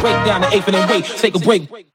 break down the eighth and then wait, take a break.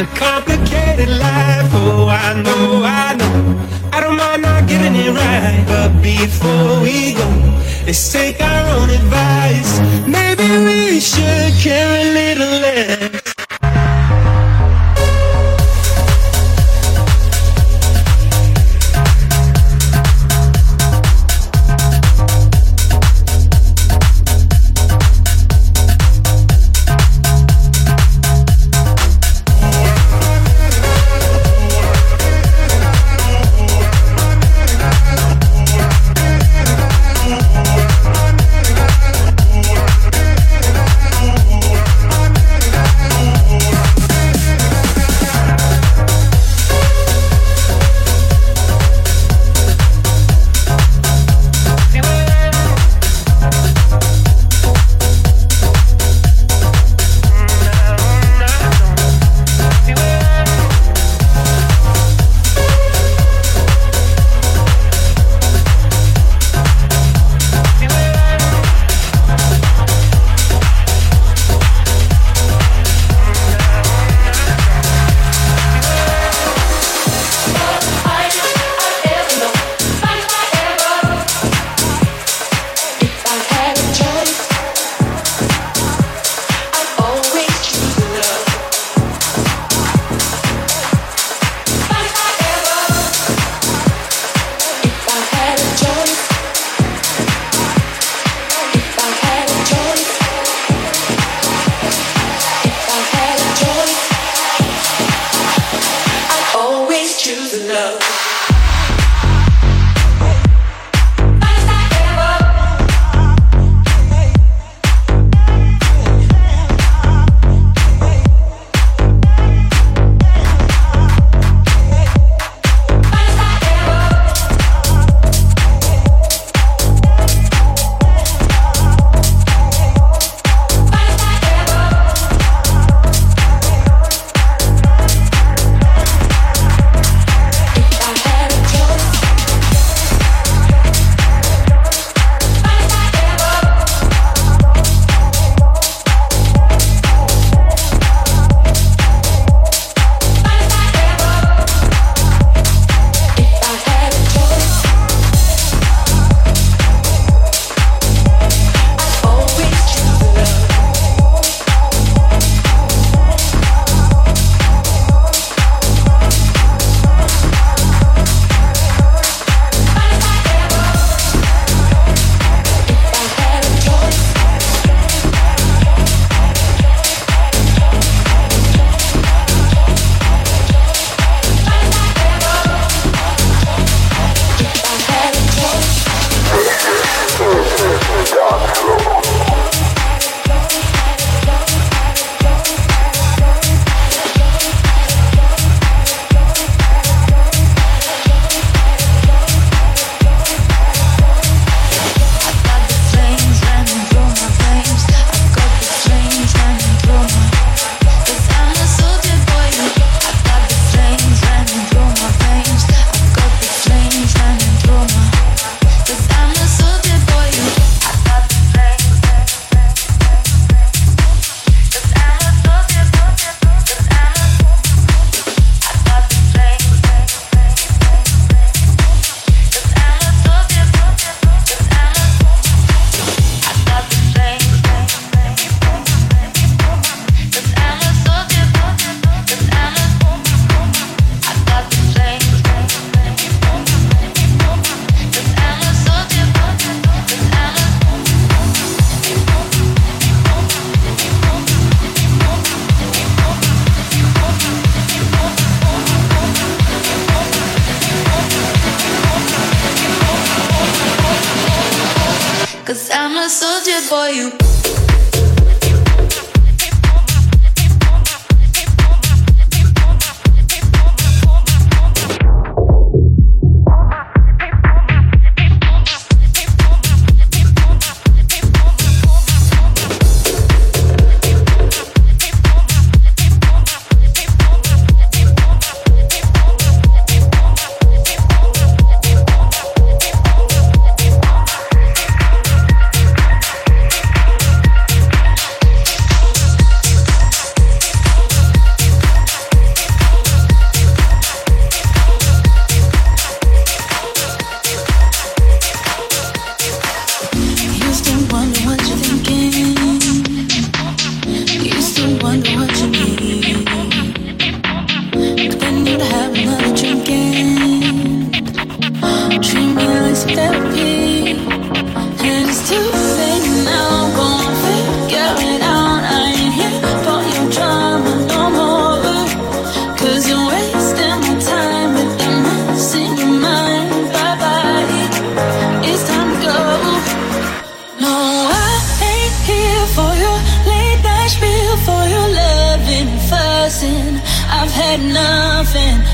It's a complicated life, oh I know, I know. I don't mind not getting it right, but before we go, let's take our own advice.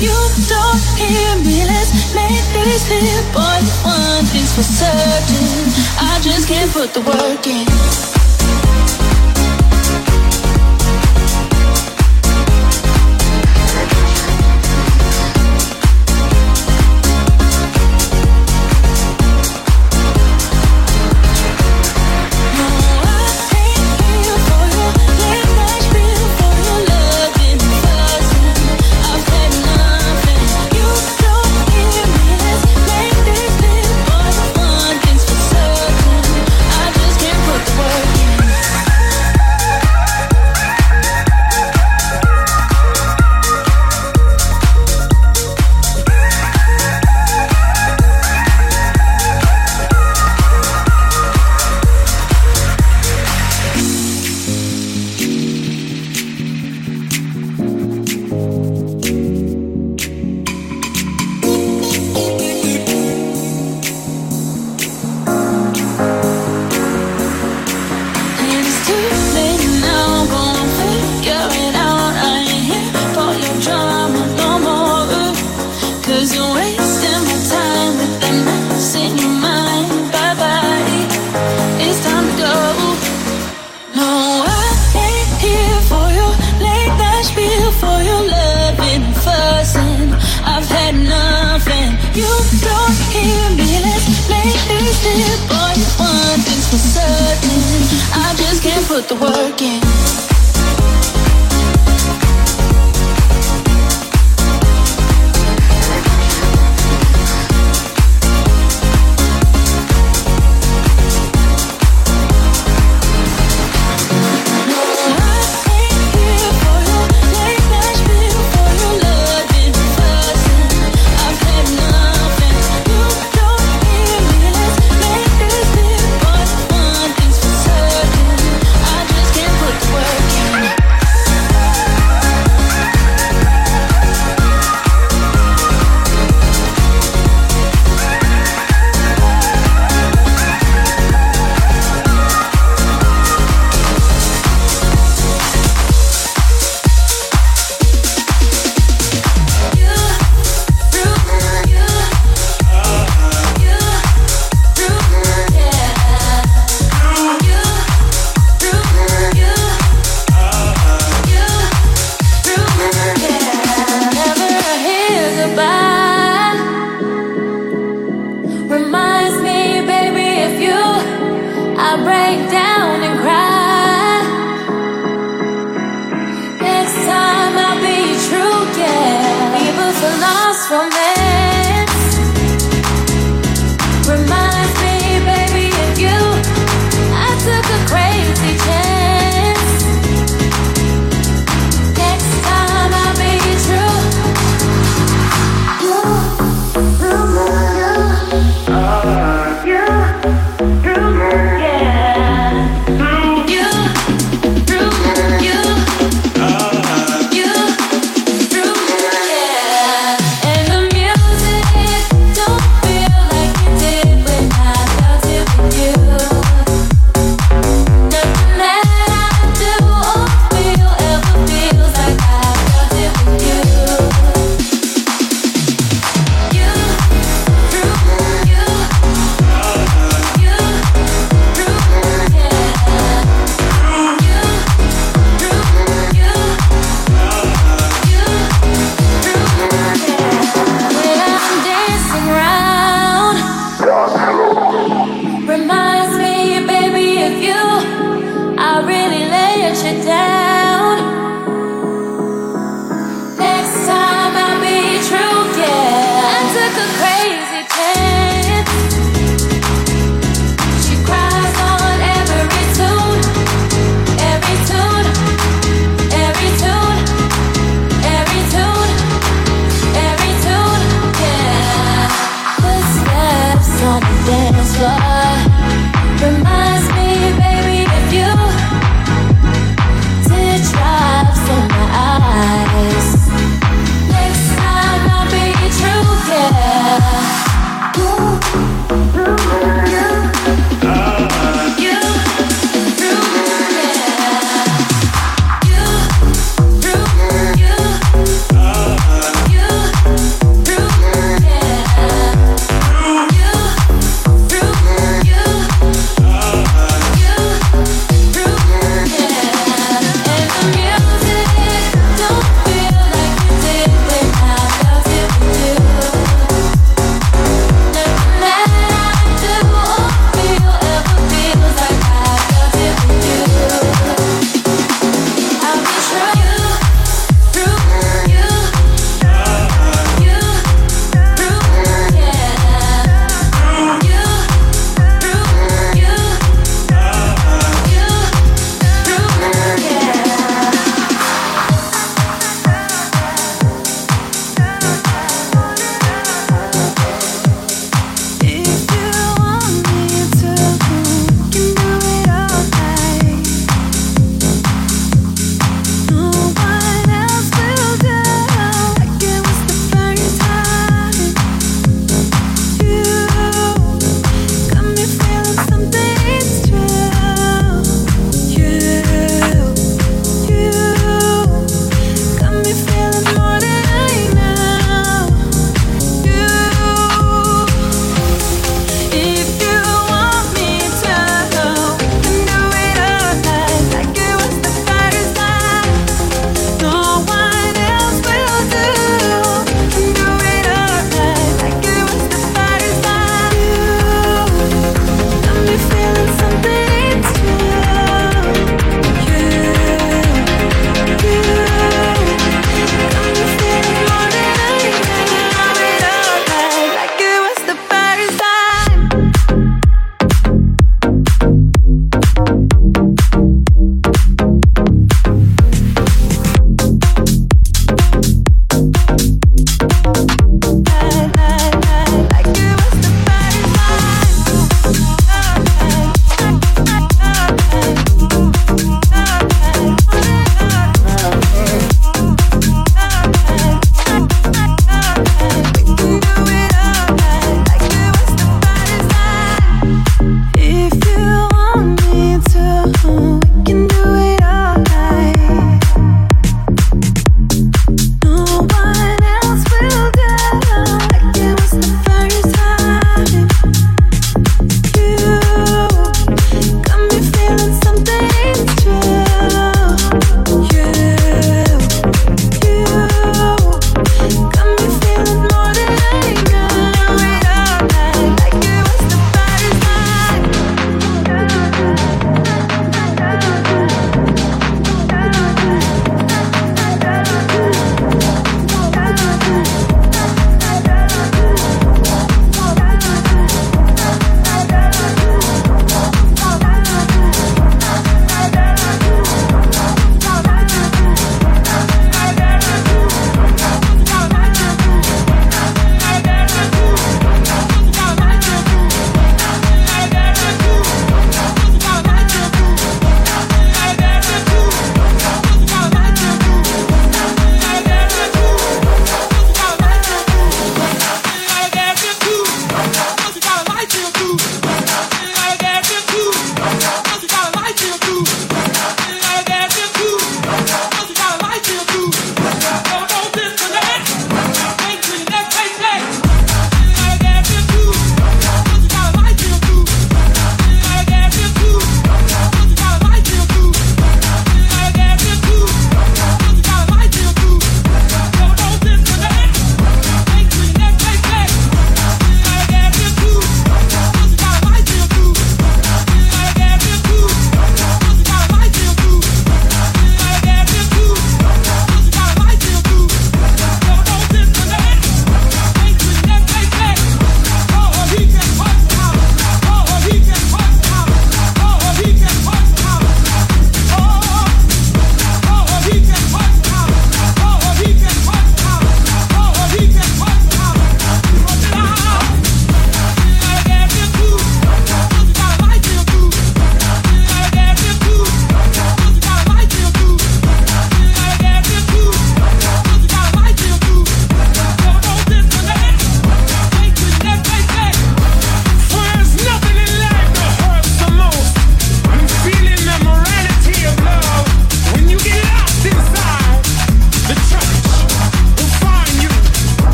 you don't hear me, let's make this clear. Boy, one thing's for certain, I just can't put the work in. hit, boy, one thing's for certain. I just can't put the work in.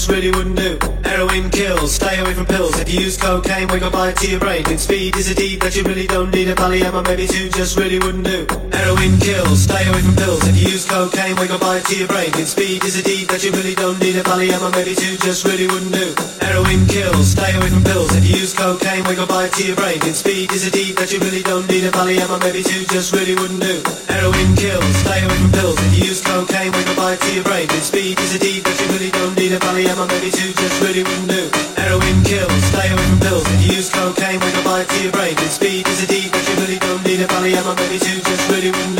Just really wouldn't do. Heroin kills, stay away from pills. If you use cocaine, wake up bite to your brain. And speed is a deed that you really don't need. A polyamor, maybe two, just really wouldn't do. Heroin kills, stay away from pills. If you use cocaine, wake up bite to your brain. With speed is a deed that you really don't need. A polyamor, maybe two, just really wouldn't do. Heroin kills, stay away from pills. If you use cocaine, wake up bite to your brain. With speed is a deed that you really don't need. A polyamor, maybe two, just really wouldn't do. Heroin kills, stay away from pills. If you use cocaine, wake up bite to your brain. With speed is a deed that you really don't need. A polyamor, maybe two, just really wouldn't do. Heroin kills, stay away from pills. If you use cocaine, wake up bite to your brain. With speed is a deed that you really don't need. A polyamor, maybe two, just really wouldn't do.